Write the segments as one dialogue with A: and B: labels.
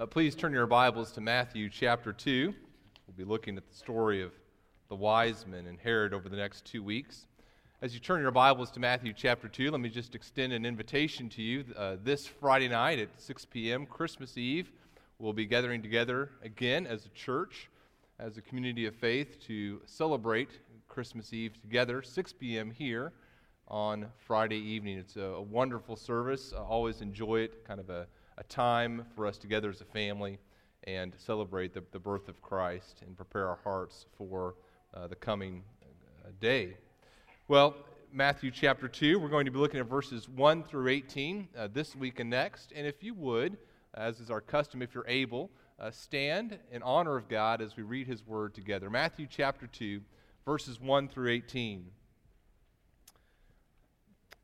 A: Uh, please turn your Bibles to Matthew chapter 2. We'll be looking at the story of the wise men and Herod over the next two weeks. As you turn your Bibles to Matthew chapter 2, let me just extend an invitation to you. Uh, this Friday night at 6 p.m., Christmas Eve, we'll be gathering together again as a church, as a community of faith, to celebrate Christmas Eve together, 6 p.m. here on Friday evening. It's a, a wonderful service. I always enjoy it, kind of a a time for us together as a family and celebrate the, the birth of Christ and prepare our hearts for uh, the coming uh, day. Well, Matthew chapter 2, we're going to be looking at verses 1 through 18 uh, this week and next. And if you would, as is our custom, if you're able, uh, stand in honor of God as we read his word together. Matthew chapter 2, verses 1 through 18.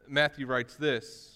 A: Matthew writes this.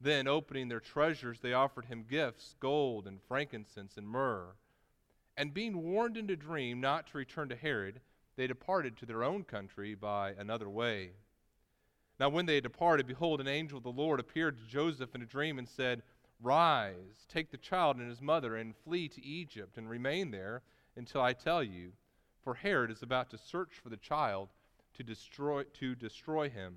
A: Then, opening their treasures, they offered him gifts gold and frankincense and myrrh. And being warned in a dream not to return to Herod, they departed to their own country by another way. Now, when they had departed, behold, an angel of the Lord appeared to Joseph in a dream and said, Rise, take the child and his mother, and flee to Egypt, and remain there until I tell you, for Herod is about to search for the child to destroy, to destroy him.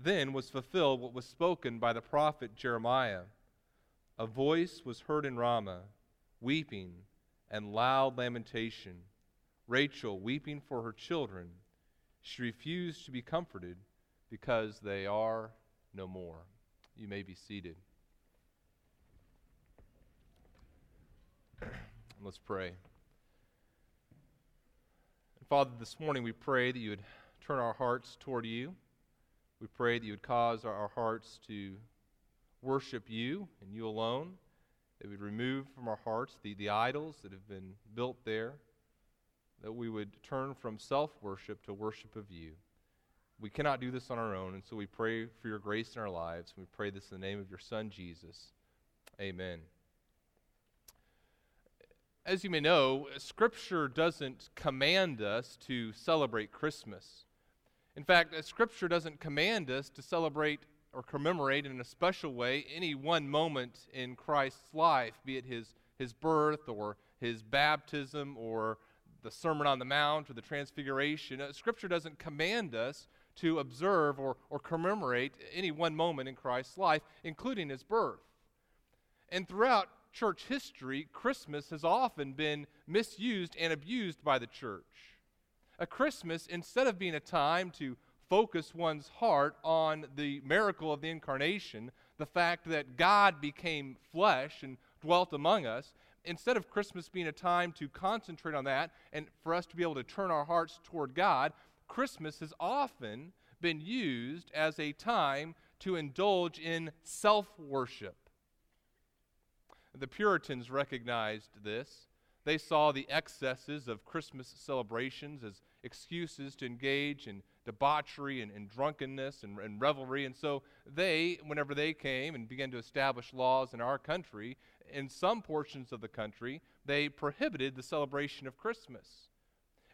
A: then was fulfilled what was spoken by the prophet Jeremiah. A voice was heard in Ramah, weeping and loud lamentation. Rachel weeping for her children. She refused to be comforted because they are no more. You may be seated. Let's pray. Father, this morning we pray that you would turn our hearts toward you. We pray that you would cause our, hearts to worship you and you alone, that we would remove from our hearts the, the idols that have been built there, that we would turn from self worship to worship of you. We cannot do this on our own, and so we pray for your grace in our lives. We pray this in the name of your Son, Jesus. Amen. As you may know, Scripture doesn't command us to celebrate Christmas. In fact, Scripture doesn't command us to celebrate or commemorate in a special way any one moment in Christ's life, be it his, his birth or his baptism or the Sermon on the Mount or the Transfiguration. Uh, scripture doesn't command us to observe or, or commemorate any one moment in Christ's life, including his birth. And throughout church history, Christmas has often been misused and abused by the church a Christmas, instead of being a time to focus one's heart on the miracle of the incarnation, the fact that God became flesh and dwelt among us, instead of Christmas being a time to concentrate on that and for us to be able to turn our hearts toward God, Christmas has often been used as a time to indulge in self worship. The Puritans recognized this. They saw the excesses of Christmas celebrations as excuses to engage in debauchery and, and drunkenness and, and revelry. And so they, whenever they came and began to establish laws in our country, in some portions of the country, they prohibited the celebration of Christmas.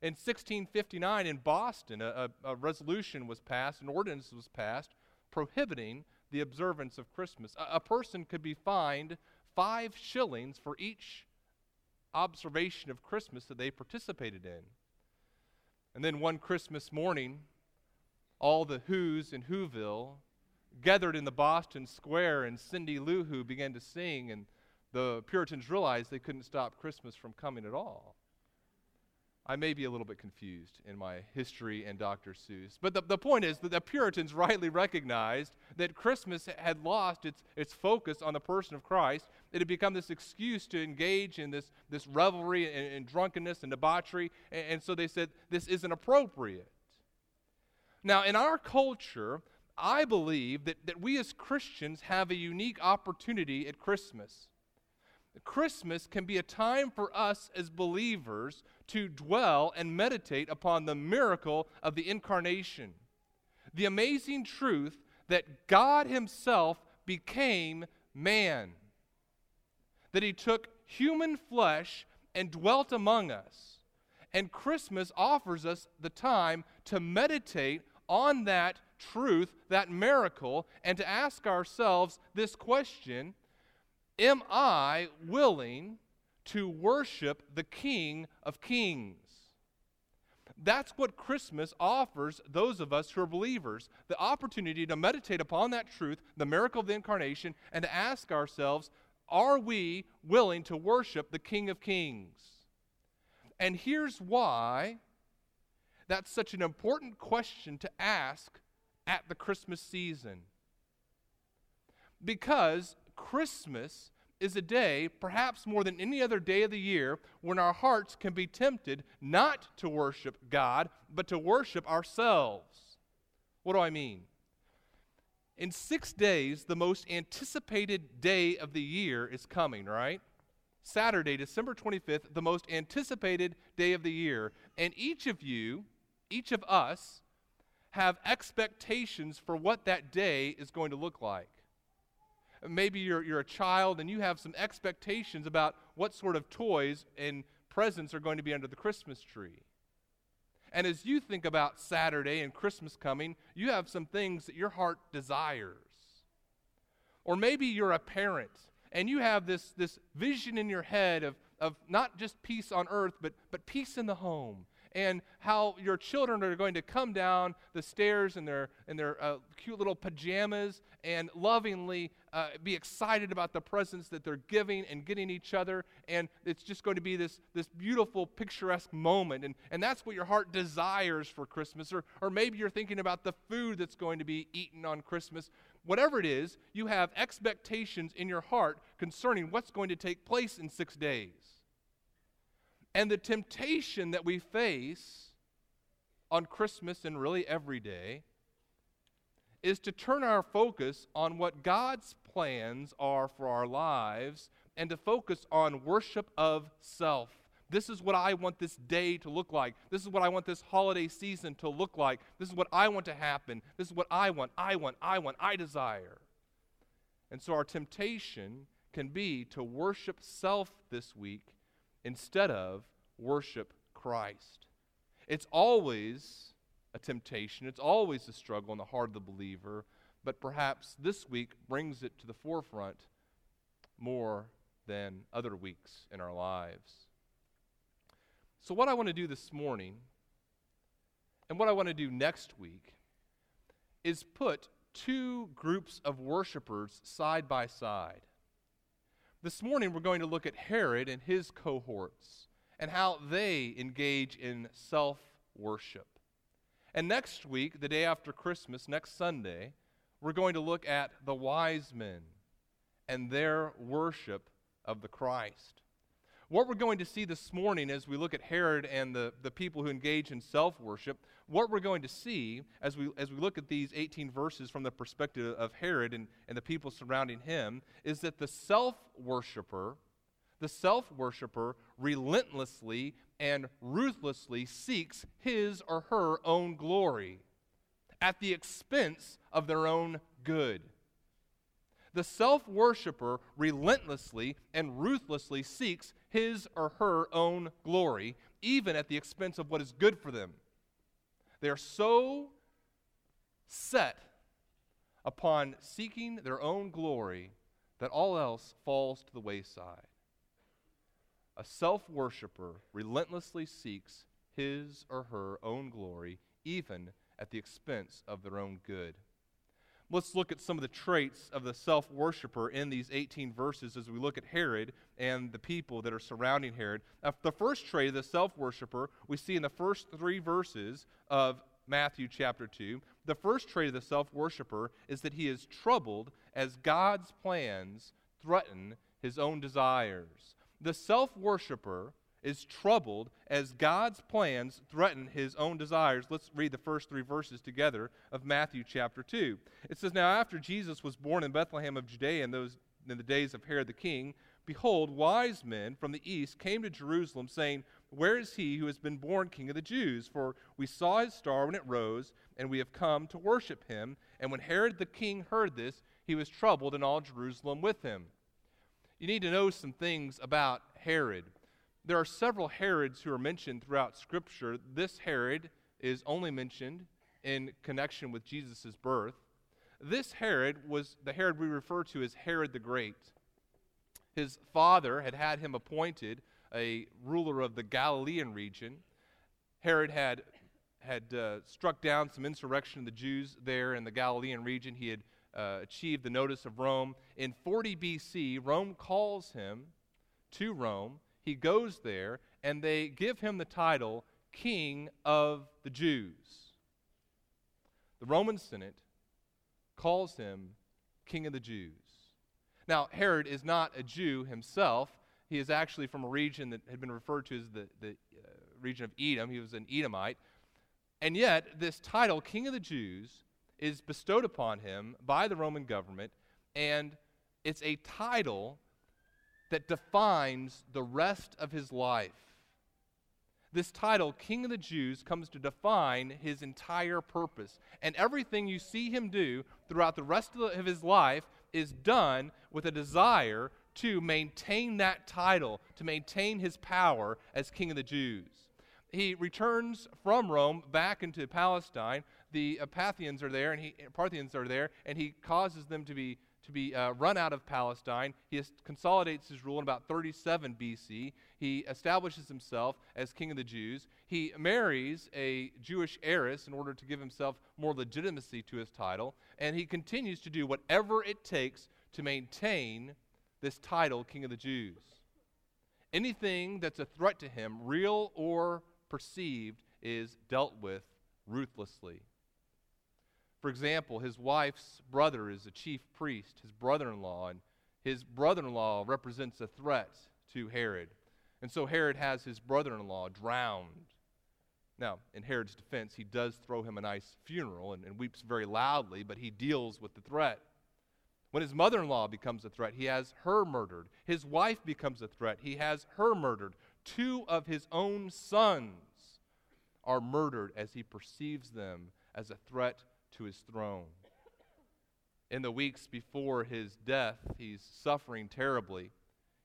A: In 1659 in Boston, a, a, a, resolution was passed, an ordinance was passed prohibiting the observance of Christmas. A, a person could be fined five shillings for each observation of Christmas that they participated in. And then one Christmas morning, all the Who's in Whoville gathered in the Boston Square, and Cindy Lou Who began to sing, and the Puritans realized they couldn't stop Christmas from coming at all. I may be a little bit confused in my history and Dr. Seuss. But the, the point is that the Puritans rightly recognized that Christmas had lost its, its focus on the person of Christ. It had become this excuse to engage in this, this revelry and, and drunkenness and debauchery. And, and so they said, this isn't appropriate. Now, in our culture, I believe that, that we as Christians have a unique opportunity at Christmas. Christmas can be a time for us as believers to dwell and meditate upon the miracle of the incarnation. The amazing truth that God Himself became man, that He took human flesh and dwelt among us. And Christmas offers us the time to meditate on that truth, that miracle, and to ask ourselves this question Am I willing to worship the King of Kings? That's what Christmas offers those of us who are believers the opportunity to meditate upon that truth, the miracle of the incarnation, and to ask ourselves, are we willing to worship the King of Kings? And here's why that's such an important question to ask at the Christmas season. Because Christmas is a day, perhaps more than any other day of the year, when our hearts can be tempted not to worship God, but to worship ourselves. What do I mean? In six days, the most anticipated day of the year is coming, right? Saturday, December 25th, the most anticipated day of the year. And each of you, each of us, have expectations for what that day is going to look like. Maybe you're, you're a child and you have some expectations about what sort of toys and presents are going to be under the Christmas tree. And as you think about Saturday and Christmas coming, you have some things that your heart desires. Or maybe you're a parent and you have this, this vision in your head of, of not just peace on earth, but, but peace in the home and how your children are going to come down the stairs in their, in their uh, cute little pajamas and lovingly uh, be excited about the presents that they're giving and getting each other. And it's just going to be this, this beautiful, picturesque moment. And, and that's what your heart desires for Christmas. Or, or maybe you're thinking about the food that's going to be eaten on Christmas. Whatever it is, you have expectations in your heart concerning what's going to take place in six days. And the temptation that we face on Christmas and really every day is to turn our focus on what God's plans are for our lives and to focus on worship of self. This is what I want this day to look like. This is what I want this holiday season to look like. This is what I want to happen. This is what I want, I want, I want, I desire. And so our temptation can be to worship self this week instead of worship Christ. It's always a temptation, it's always a struggle in the heart of the believer, but perhaps this week brings it to the forefront more than other weeks in our lives. So, what I want to do this morning and what I want to do next week is put two groups of worshipers side by side. This morning, we're going to look at Herod and his cohorts and how they engage in self worship. And next week, the day after Christmas, next Sunday, we're going to look at the wise men and their worship of the Christ. What we're going to see this morning as we look at Herod and the, the people who engage in self worship, what we're going to see as we, as we look at these 18 verses from the perspective of Herod and, and the people surrounding him is that the self worshiper, the self worshiper relentlessly and ruthlessly seeks his or her own glory at the expense of their own good. The self worshiper relentlessly and ruthlessly seeks his or her own glory, even at the expense of what is good for them. They are so set upon seeking their own glory that all else falls to the wayside. A self worshiper relentlessly seeks his or her own glory, even at the expense of their own good. Let's look at some of the traits of the self worshiper in these 18 verses as we look at Herod and the people that are surrounding Herod. Now, the first trait of the self worshiper we see in the first three verses of Matthew chapter 2. The first trait of the self worshiper is that he is troubled as God's plans threaten his own desires. The self worshiper is troubled as God's plans threaten his own desires. Let's read the first three verses together of Matthew chapter 2. It says, Now after Jesus was born in Bethlehem of Judea in, those, in the days of Herod the king, behold, wise men from the east came to Jerusalem, saying, Where is he who has been born king of the Jews? For we saw his star when it rose, and we have come to worship him. And when Herod the king heard this, he was troubled, and all Jerusalem with him. You need to know some things about Herod. There are several Herods who are mentioned throughout Scripture. This Herod is only mentioned in connection with Jesus' birth. This Herod was the Herod we refer to as Herod the Great. His father had had him appointed a ruler of the Galilean region. Herod had, had uh, struck down some insurrection of the Jews there in the Galilean region. He had uh, achieved the notice of Rome. In 40 BC, Rome calls him to Rome he goes there, and they give him the title King of the Jews. The Roman Senate calls him King of the Jews. Now, Herod is not a Jew himself. He is actually from a region that had been referred to as the, the uh, region of Edom. He was an Edomite. And yet, this title, King of the Jews, is bestowed upon him by the Roman government, and it's a title that defines the rest of his life. This title, King of the Jews, comes to define his entire purpose. And everything you see him do throughout the rest of his life is done with a desire to maintain that title, to maintain his power as King of the Jews. He returns from Rome back into Palestine. The Parthians are there, and he, Parthians are there, and he causes them to be to be uh, run out of Palestine. He consolidates his rule in about 37 BC. He establishes himself as king of the Jews. He marries a Jewish heiress in order to give himself more legitimacy to his title. And he continues to do whatever it takes to maintain this title, King of the Jews. Anything that's a threat to him, real or perceived, is dealt with ruthlessly. For example, his wife's brother is a chief priest, his brother in law, and his brother in law represents a threat to Herod. And so Herod has his brother in law drowned. Now, in Herod's defense, he does throw him a nice funeral and, and weeps very loudly, but he deals with the threat. When his mother in law becomes a threat, he has her murdered. His wife becomes a threat, he has her murdered. Two of his own sons are murdered as he perceives them as a threat to his throne. In the weeks before his death, he's suffering terribly.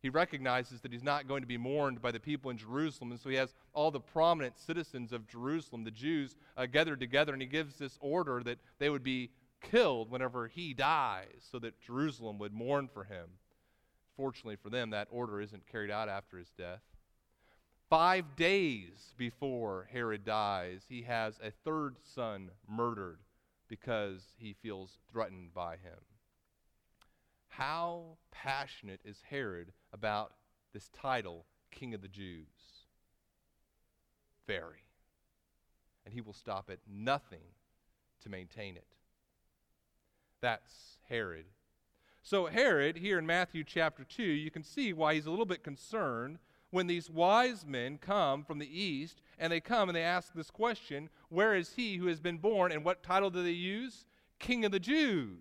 A: He recognizes that he's not going to be mourned by the people in Jerusalem, and so he has all the prominent citizens of Jerusalem, the Jews, uh, gathered together, and he gives this order that they would be killed whenever he dies, so that Jerusalem would mourn for him. Fortunately for them, that order isn't carried out after his death. Five days before Herod dies, he has a third son murdered because he feels threatened by him. How passionate is Herod about this title, King of the Jews? Very. And he will stop at nothing to maintain it. That's Herod. So, Herod, here in Matthew chapter 2, you can see why he's a little bit concerned when these wise men come from the east and they come and they ask this question Where is he who has been born? And what title do they use? King of the Jews.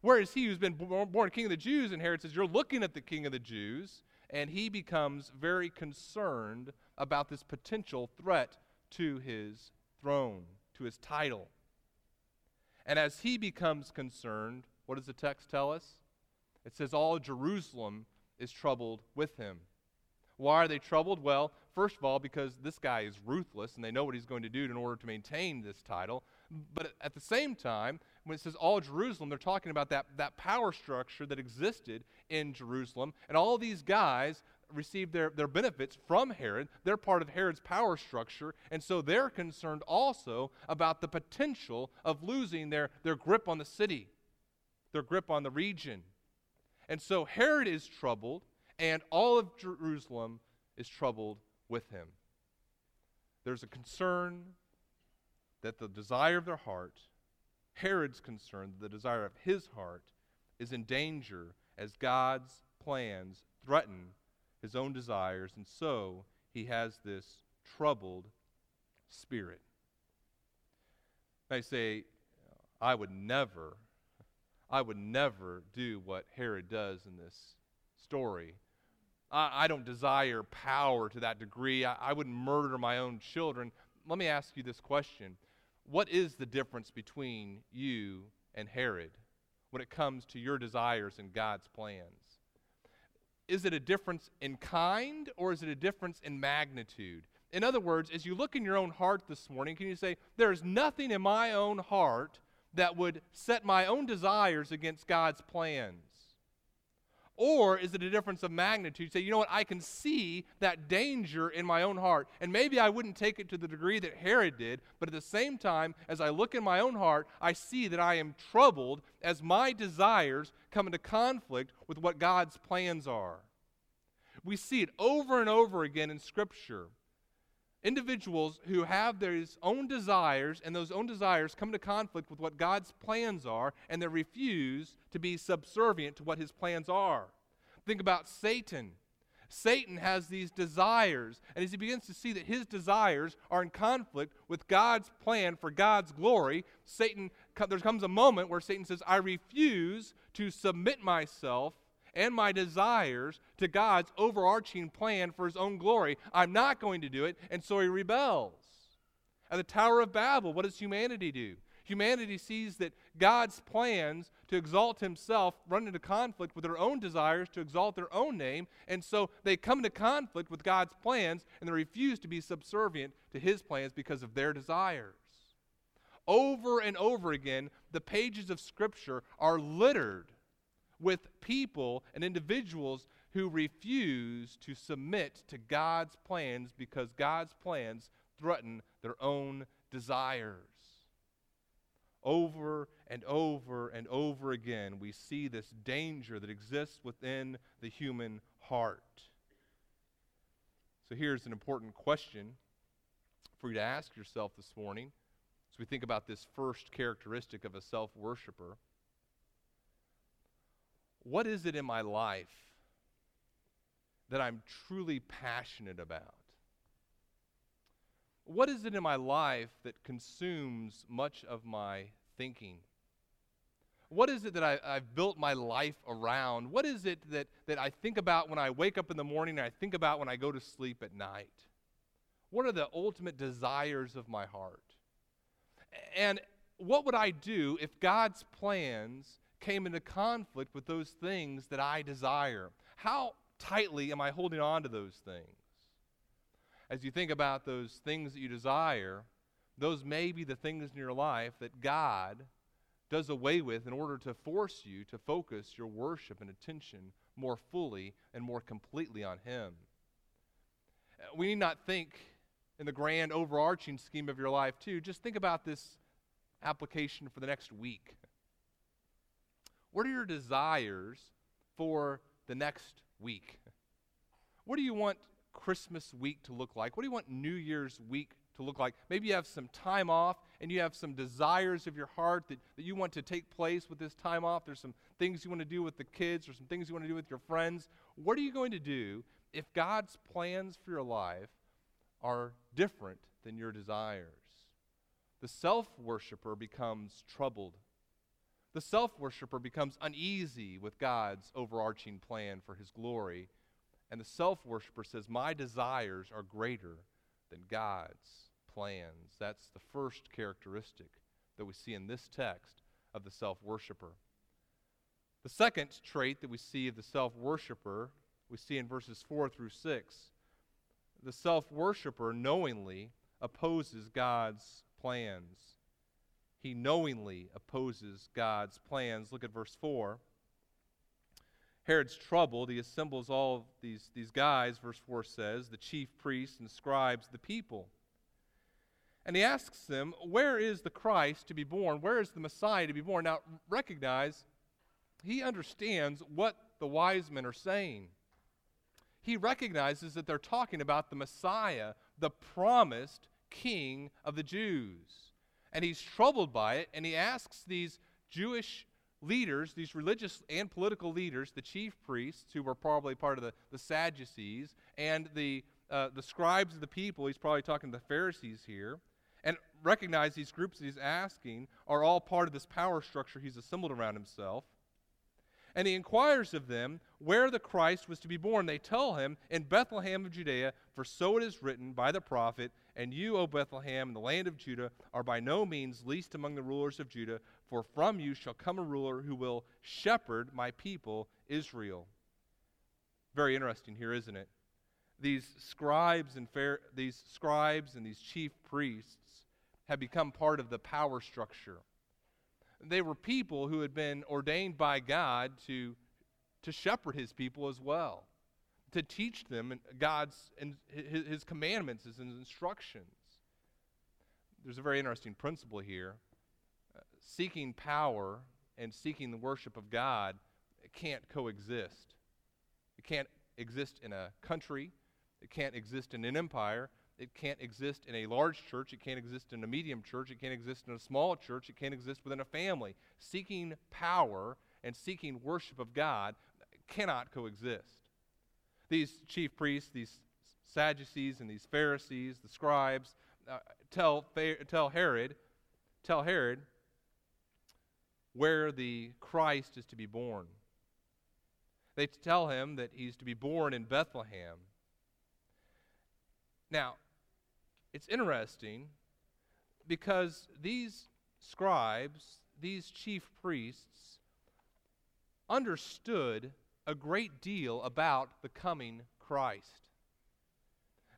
A: Where is he who's been born King of the Jews? And Herod says, You're looking at the King of the Jews. And he becomes very concerned about this potential threat to his throne, to his title. And as he becomes concerned, what does the text tell us? It says, All Jerusalem is troubled with him. Why are they troubled? Well, first of all, because this guy is ruthless and they know what he's going to do in order to maintain this title. But at the same time, when it says all Jerusalem, they're talking about that, that power structure that existed in Jerusalem. And all these guys received their, their benefits from Herod. They're part of Herod's power structure. And so they're concerned also about the potential of losing their, their grip on the city, their grip on the region. And so Herod is troubled, and all of Jerusalem is troubled with him. There's a concern that the desire of their heart, Herod's concern, the desire of his heart, is in danger as God's plans threaten his own desires, and so he has this troubled spirit. They say, I would never, I would never do what Herod does in this story. I, I don't desire power to that degree. I, I wouldn't murder my own children. Let me ask you this question What is the difference between you and Herod when it comes to your desires and God's plans? is it a difference in kind or is it a difference in magnitude? In other words, as you look in your own heart this morning, can you say, There is nothing in my own heart that would set my own desires against God's plans? Or is it a difference of magnitude? Say, you know what, I can see that danger in my own heart. And maybe I wouldn't take it to the degree that Herod did, but at the same time, as I look in my own heart, I see that I am troubled as my desires come into conflict with what God's plans are. We see it over and over again in Scripture. Individuals who have their own desires, and those own desires come into conflict with what God's plans are, and they refuse to be subservient to what his plans are. Think about Satan. Satan has these desires, and as he begins to see that his desires are in conflict with God's plan for God's glory, Satan there comes a moment where Satan says, "I refuse to submit myself and my desires to God's overarching plan for his own glory. I'm not going to do it, and so he rebels. At the Tower of Babel, what does humanity do? Humanity sees that God's plans to exalt himself run into conflict with their own desires to exalt their own name, and so they come into conflict with God's plans and they refuse to be subservient to his plans because of their desires. Over and over again, the pages of Scripture are littered with people and individuals who refuse to submit to God's plans because God's plans threaten their own desires. Over and over and over again, we see this danger that exists within the human heart. So here's an important question for you to ask yourself this morning as we think about this first characteristic of a self worshiper what is it in my life that I'm truly passionate about? What is it in my life that consumes much of my thinking? What is it that I, have built my life around? What is it that, that I think about when I wake up in the morning and I think about when I go to sleep at night? What are the ultimate desires of my heart? And what would I do if God's plans came into conflict with those things that I desire? How tightly am I holding on to those things? As you think about those things that you desire, those may be the things in your life that God does away with in order to force you to focus your worship and attention more fully and more completely on Him. We need not think in the grand overarching scheme of your life, too. Just think about this application for the next week. What are your desires for the next week? What do you want Christmas week to look like? What do you want New Year's week to look like. Maybe you have some time off and you have some desires of your heart that, that you want to take place with this time off. There's some things you want to do with the kids or some things you want to do with your friends. What are you going to do if God's plans for your life are different than your desires? The self worshiper becomes troubled. The self worshiper becomes uneasy with God's overarching plan for his glory. And the self worshiper says, My desires are greater than God's plans. That's the first characteristic that we see in this text of the self worshiper. The second trait that we see of the self worshiper, we see in verses 4 through 6. The self worshiper knowingly opposes God's plans. He knowingly opposes God's plans. Look at verse 4. Herod's troubled. He assembles all these, these guys, verse 4 says, the chief priests and scribes, the people. And he asks them, Where is the Christ to be born? Where is the Messiah to be born? Now, recognize he understands what the wise men are saying. He recognizes that they're talking about the Messiah, the promised king of the Jews. And he's troubled by it, and he asks these Jewish leaders, these religious and political leaders, the chief priests, who were probably part of the, the Sadducees, and the, uh, the scribes of the people, he's probably talking to the Pharisees here, and recognize these groups he's asking are all part of this power structure he's assembled around himself. And he inquires of them where the Christ was to be born. They tell him, In Bethlehem of Judea, for so it is written by the prophet, And you, O Bethlehem, in the land of Judah, are by no means least among the rulers of Judah, for from you shall come a ruler who will shepherd my people Israel. Very interesting here, isn't it? These scribes and fair, these scribes and these chief priests have become part of the power structure. They were people who had been ordained by God to, to shepherd his people as well, to teach them God's and his, commandments, his instructions. There's a very interesting principle here uh, seeking power and seeking the worship of God can't coexist. It can't exist in a country, it can't exist in an empire, it can't exist in a large church, it can't exist in a medium church, it can't exist in a small church, it can't exist within a family. Seeking power and seeking worship of God cannot coexist. These chief priests, these Sadducees and these Pharisees, the scribes, uh, tell, tell Herod, tell Herod, where the Christ is to be born. They tell him that he's to be born in Bethlehem. Now, it's interesting because these scribes, these chief priests, understood a great deal about the coming Christ.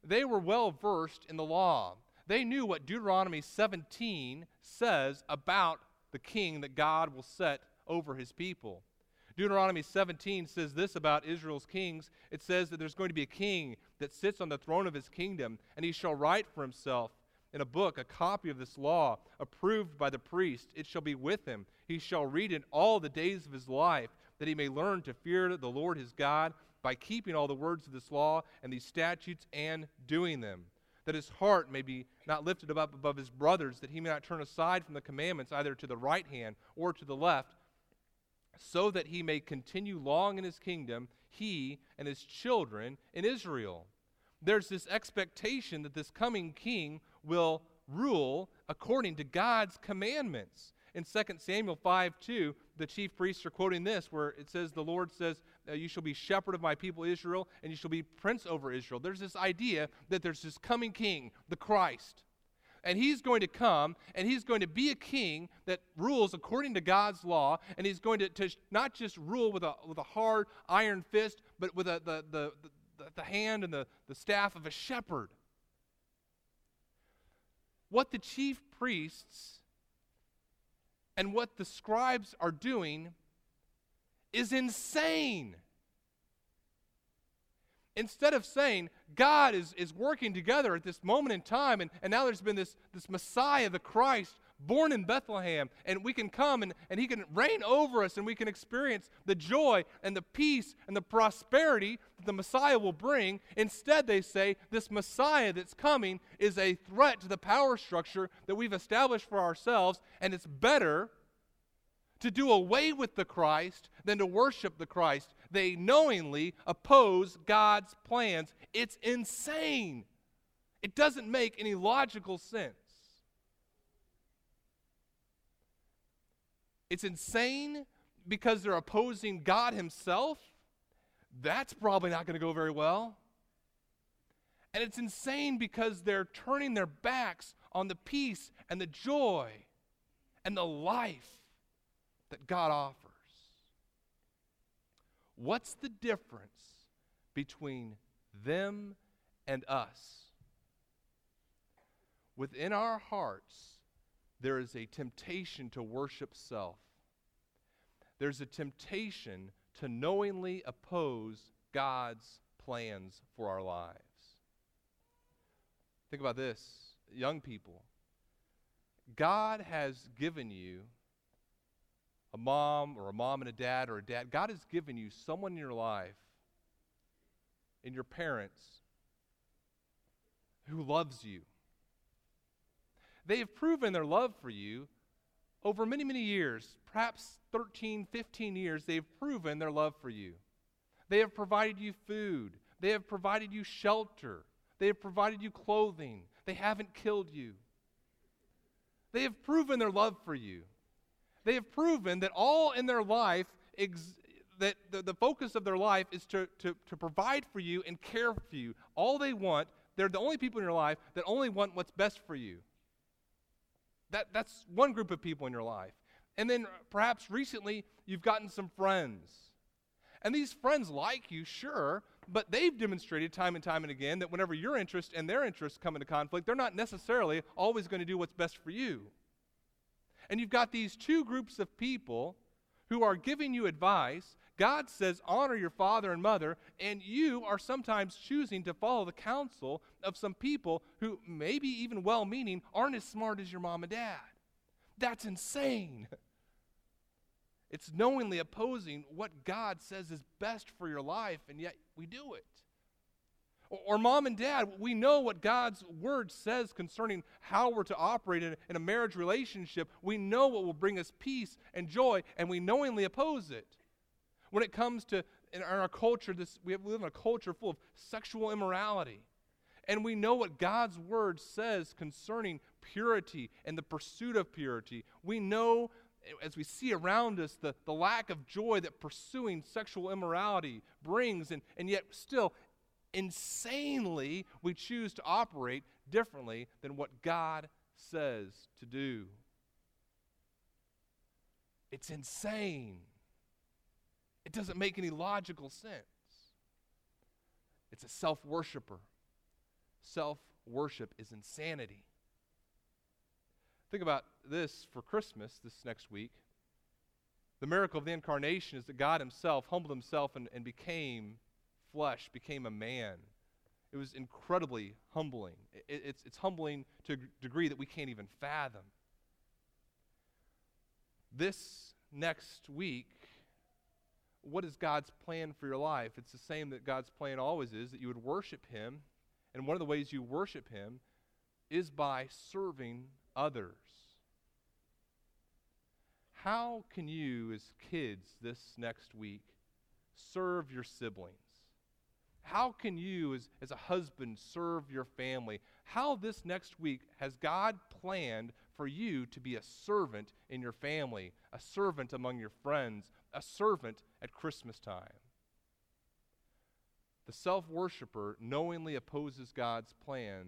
A: They were well versed in the law. They knew what Deuteronomy 17 says about the king that God will set over his people. Deuteronomy 17 says this about Israel's kings. It says that there's going to be a king that sits on the throne of his kingdom, and he shall write for himself in a book a copy of this law, approved by the priest. It shall be with him. He shall read it all the days of his life, that he may learn to fear the Lord his God by keeping all the words of this law and these statutes and doing them that his heart may be not lifted up above his brothers, that he may not turn aside from the commandments either to the right hand or to the left, so that he may continue long in his kingdom, he and his children in Israel. There's this expectation that this coming king will rule according to God's commandments. In 2 Samuel 5 2, the chief priests are quoting this, where it says, The Lord says, uh, You shall be shepherd of my people Israel, and you shall be prince over Israel. There's this idea that there's this coming king, the Christ. And he's going to come, and he's going to be a king that rules according to God's law, and he's going to, to not just rule with a, with a hard iron fist, but with a, the, the, the, the hand and the, the staff of a shepherd. What the chief priests and what the scribes are doing is insane. Instead of saying, God is, is working together at this moment in time, and, and now there's been this, this Messiah, the Christ, born in Bethlehem, and we can come and, and He can reign over us, and we can experience the joy and the peace and the prosperity that the Messiah will bring. Instead, they say this Messiah that's coming is a threat to the power structure that we've established for ourselves, and it's better to do away with the Christ than to worship the Christ. They knowingly oppose God's plans. It's insane. It doesn't make any logical sense. It's insane because they're opposing God Himself. That's probably not going to go very well. And it's insane because they're turning their backs on the peace and the joy and the life that God offers. What's the difference between them and us? Within our hearts, there is a temptation to worship self. There's a temptation to knowingly oppose God's plans for our lives. Think about this, young people. God has given you a mom or a mom and a dad or a dad. God has given you someone in your life, in your parents, who loves you they have proven their love for you over many, many years, perhaps 13, 15 years, they've proven their love for you. They have provided you food, they have provided you shelter, they have provided you clothing, they haven't killed you. They have proven their love for you. They have proven that all in their life, ex- that the, the focus of their life is to, to, to provide for you and care for you. All they want, they're the only people in your life that only want what's best for you. That, that's one group of people in your life. And then perhaps recently you've gotten some friends. And these friends like you, sure, but they've demonstrated time and time and again that whenever your interest and their interests come into conflict, they're not necessarily always going to do what's best for you. And you've got these two groups of people who are giving you advice God says, honor your father and mother, and you are sometimes choosing to follow the counsel of some people who, maybe even well meaning, aren't as smart as your mom and dad. That's insane. It's knowingly opposing what God says is best for your life, and yet we do it. Or, mom and dad, we know what God's word says concerning how we're to operate in, in a marriage relationship. We know what will bring us peace and joy, and we knowingly oppose it. When it comes to in our culture, this, we, have, we live in a culture full of sexual immorality. And we know what God's word says concerning purity and the pursuit of purity. We know, as we see around us, the, the lack of joy that pursuing sexual immorality brings, and, and yet still, insanely, we choose to operate differently than what God says to do. It's insane. It doesn't make any logical sense. It's a self worshiper. Self worship is insanity. Think about this for Christmas this next week. The miracle of the incarnation is that God Himself humbled Himself and, and became flesh, became a man. It was incredibly humbling. It, it's, it's humbling to a degree that we can't even fathom. This next week, what is God's plan for your life? It's the same that God's plan always is that you would worship Him. And one of the ways you worship Him is by serving others. How can you, as kids this next week, serve your siblings? How can you, as, as a husband, serve your family? How this next week has God planned for you to be a servant in your family, a servant among your friends, a servant at Christmas time. The self worshiper knowingly opposes God's plan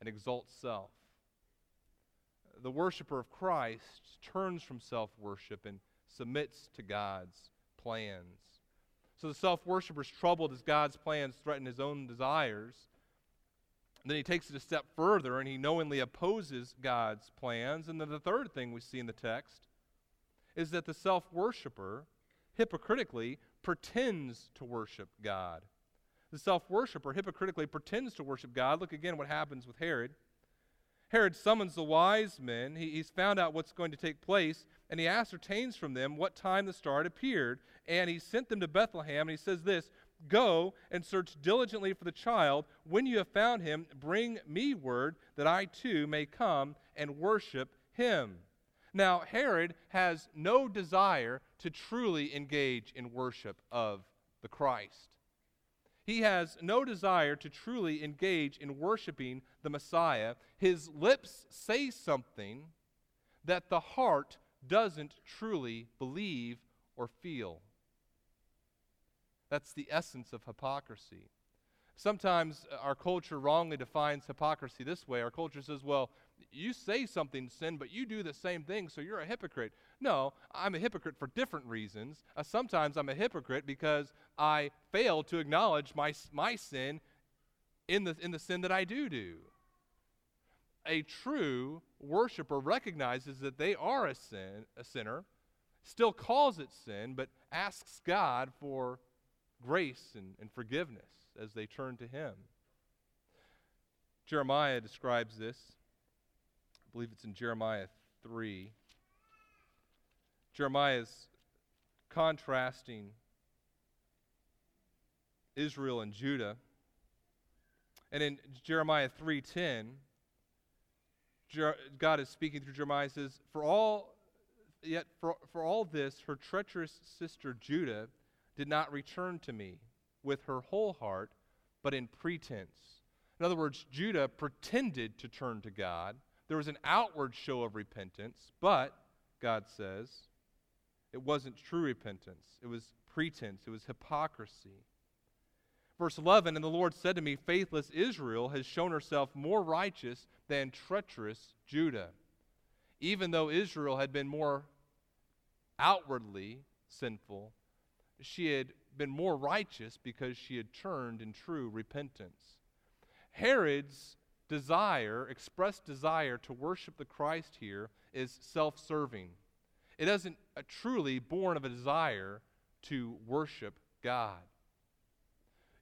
A: and exalts self. The worshiper of Christ turns from self worship and submits to God's plans. So the self worshiper is troubled as God's plans threaten his own desires. And then he takes it a step further and he knowingly opposes God's plans. And then the third thing we see in the text is that the self worshiper hypocritically pretends to worship God. The self worshiper hypocritically pretends to worship God. Look again what happens with Herod. Herod summons the wise men. He, he's found out what's going to take place, and he ascertains from them what time the star had appeared. And he sent them to Bethlehem, and he says this Go and search diligently for the child. When you have found him, bring me word that I too may come and worship him. Now, Herod has no desire to truly engage in worship of the Christ. He has no desire to truly engage in worshiping the Messiah. His lips say something that the heart doesn't truly believe or feel. That's the essence of hypocrisy. Sometimes our culture wrongly defines hypocrisy this way. Our culture says, well, you say something sin, but you do the same thing, so you're a hypocrite. No, I'm a hypocrite for different reasons. Uh, sometimes I'm a hypocrite because I fail to acknowledge my, my sin in the, in the sin that I do do. A true worshiper recognizes that they are a, sin, a sinner, still calls it sin, but asks God for grace and, and forgiveness as they turn to Him. Jeremiah describes this. Believe it's in Jeremiah 3. Jeremiah is contrasting Israel and Judah. And in Jeremiah 3:10, Jer- God is speaking through Jeremiah says, "For all yet for, for all this her treacherous sister Judah did not return to me with her whole heart, but in pretense." In other words, Judah pretended to turn to God. There was an outward show of repentance, but God says, it wasn't true repentance. It was pretense. It was hypocrisy. Verse 11 And the Lord said to me, Faithless Israel has shown herself more righteous than treacherous Judah. Even though Israel had been more outwardly sinful, she had been more righteous because she had turned in true repentance. Herod's desire, expressed desire to worship the Christ here, is self serving. It isn't a uh, truly born of a desire to worship God.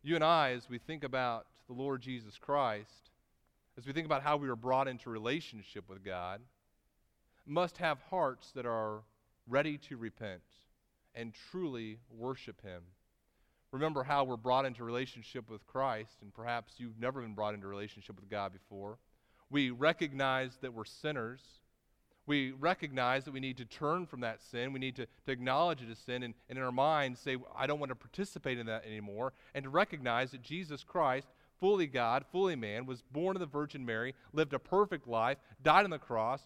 A: You and I, as we think about the Lord Jesus Christ, as we think about how we were brought into relationship with God, must have hearts that are ready to repent and truly worship Him. Remember how we're brought into relationship with Christ, and perhaps you've never been brought into relationship with God before. We recognize that we're sinners we recognize that we need to turn from that sin. We need to, to acknowledge it as sin and, and in our minds say, I don't want to participate in that anymore. And to recognize that Jesus Christ, fully God, fully man, was born of the Virgin Mary, lived a perfect life, died on the cross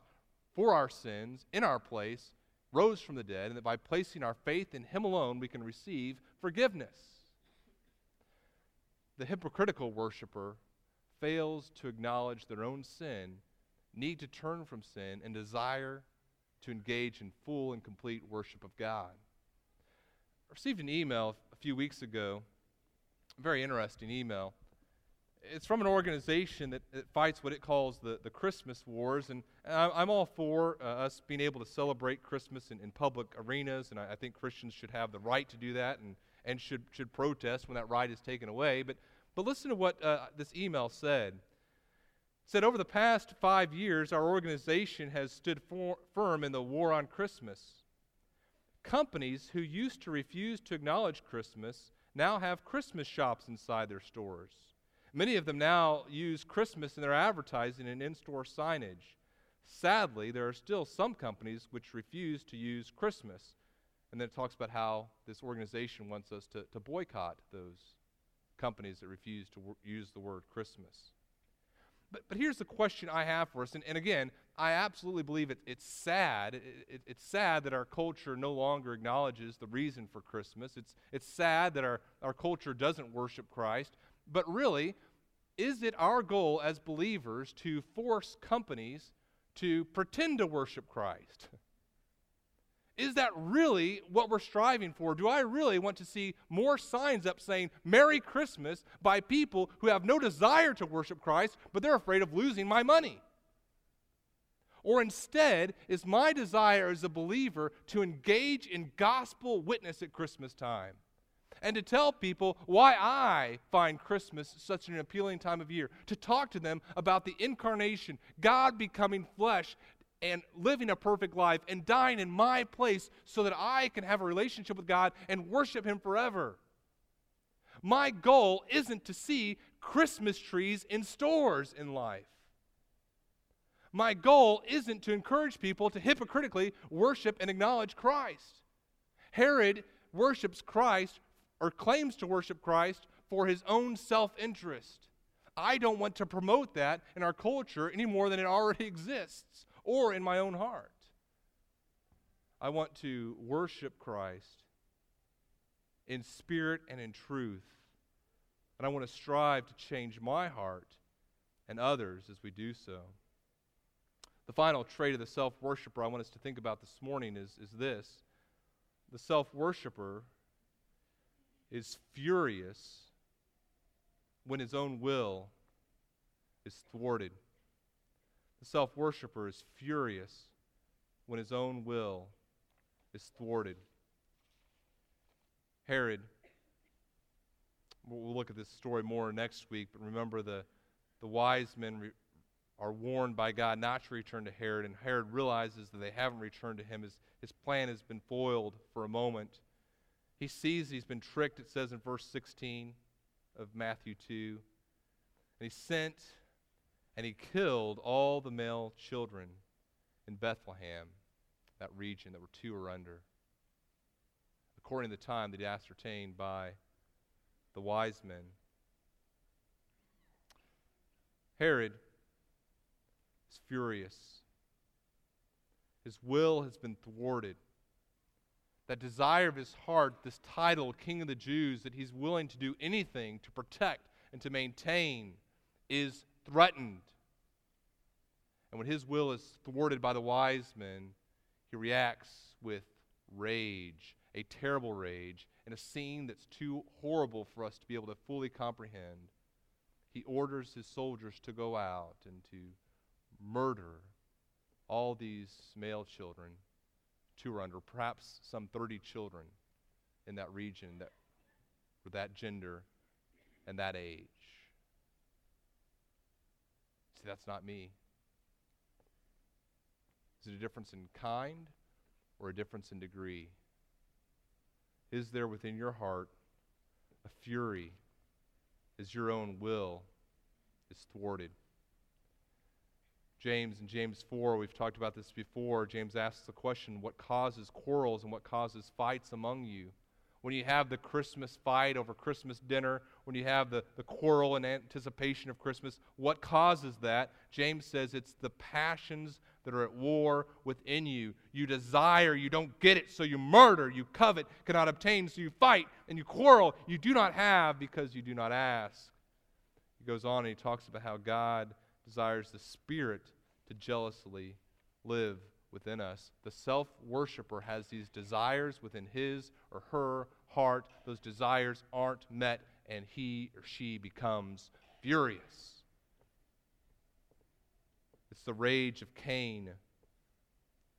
A: for our sins in our place, rose from the dead, and that by placing our faith in Him alone, we can receive forgiveness. The hypocritical worshiper fails to acknowledge their own sin need to turn from sin and desire to engage in full and complete worship of God. I received an email a few weeks ago, a very interesting email. It's from an organization that, that fights what it calls the, the Christmas wars, and I'm all for uh, us being able to celebrate Christmas in, in public arenas, and I, I think Christians should have the right to do that and, and should, should protest when that right is taken away. But, but listen to what uh, this email said said over the past five years, our organization has stood for, firm in the war on Christmas. Companies who used to refuse to acknowledge Christmas now have Christmas shops inside their stores. Many of them now use Christmas in their advertising and in store signage. Sadly, there are still some companies which refuse to use Christmas. And then it talks about how this organization wants us to, to boycott those companies that refuse to use the word Christmas. But, but here's the question I have for us. And, and again, I absolutely believe it, it's sad. It, it, it's sad that our culture no longer acknowledges the reason for Christmas. It's, it's sad that our, our culture doesn't worship Christ. But really, is it our goal as believers to force companies to pretend to worship Christ? is that really what we're striving for? Do I really want to see more signs up saying Merry Christmas by people who have no desire to worship Christ, but they're afraid of losing my money? Or instead, is my desire as a believer to engage in gospel witness at Christmas time? and to tell people why I find Christmas such an appealing time of year, to talk to them about the incarnation, God becoming flesh and living a perfect life and dying in my place so that I can have a relationship with God and worship Him forever. My goal isn't to see Christmas trees in stores in life. My goal isn't to encourage people to hypocritically worship and acknowledge Christ. Herod worships Christ or claims to worship Christ for his own self interest. I don't want to promote that in our culture any more than it already exists or in my own heart. I want to worship Christ in spirit and in truth. And I want to strive to change my heart and others as we do so. The final trait of the self worshiper I want us to think about this morning is, is this the self worshiper is furious when his own will is thwarted. The self worshiper is furious when his own will is thwarted. Herod, we'll look at this story more next week, but remember the, the wise men re- are warned by God not to return to Herod, and Herod realizes that they haven't returned to him. His, his plan has been foiled for a moment. He sees he's been tricked, it says in verse 16 of Matthew 2. And he sent and he killed all the male children in Bethlehem, that region that were two or under, according to the time that he ascertained by the wise men. Herod is furious. His will has been thwarted. That desire of his heart, this title, King of the Jews, that he's willing to do anything to protect and to maintain, is threatened. And when his will is thwarted by the wise men, he reacts with rage, a terrible rage, in a scene that's too horrible for us to be able to fully comprehend. He orders his soldiers to go out and to murder all these male children, two or under, perhaps some 30 children in that region that were that gender and that age. See, that's not me. Is it a difference in kind or a difference in degree? Is there within your heart a fury as your own will is thwarted? James in James 4, we've talked about this before. James asks the question what causes quarrels and what causes fights among you? When you have the Christmas fight over Christmas dinner, when you have the, the quarrel in anticipation of Christmas, what causes that? James says it's the passions that are at war within you. You desire, you don't get it, so you murder. You covet, cannot obtain, so you fight and you quarrel. You do not have because you do not ask. He goes on and he talks about how God desires the Spirit to jealously live within us. The self worshiper has these desires within his or her heart. Those desires aren't met, and he or she becomes furious. It's the rage of Cain,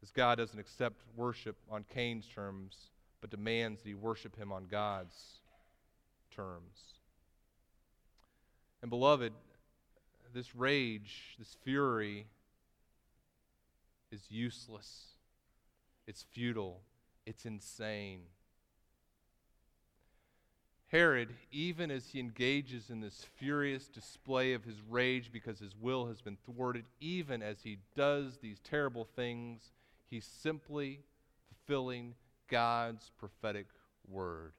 A: as God doesn't accept worship on Cain's terms, but demands that he worship him on God's terms. And, beloved, this rage, this fury, is useless. It's futile. It's insane. Herod, even as he engages in this furious display of his rage because his will has been thwarted, even as he does these terrible things, he's simply fulfilling God's prophetic word.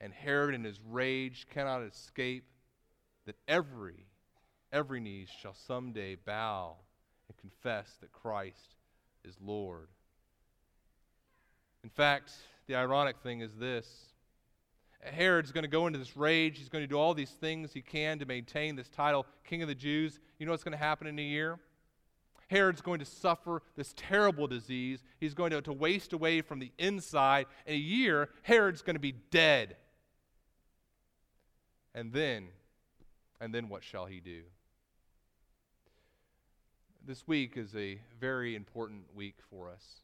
A: And Herod, in his rage, cannot escape that every every knee shall someday bow confess that Christ is Lord. In fact, the ironic thing is this Herod's going to go into this rage. He's going to do all these things he can to maintain this title, King of the Jews. You know what's going to happen in a year? Herod's going to suffer this terrible disease. He's going to, to waste away from the inside. In a year, Herod's going to be dead. And then, and then what shall he do? This week is a very important week for us.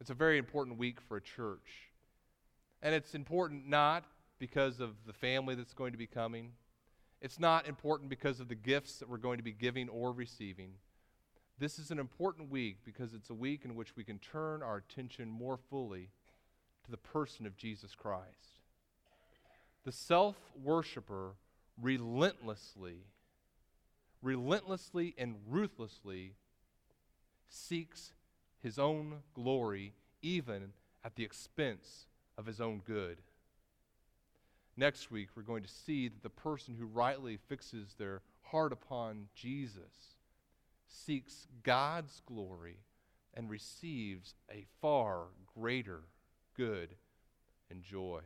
A: It's a very important week for a church. And it's important not because of the family that's going to be coming. It's not important because of the gifts that we're going to be giving or receiving. This is an important week because it's a week in which we can turn our attention more fully to the person of Jesus Christ. The self worshiper relentlessly, relentlessly and ruthlessly seeks his own glory, even at the expense of his own good. Next week, we're going to see that the person who rightly fixes their heart upon Jesus seeks God's glory and receives a far greater good and joy.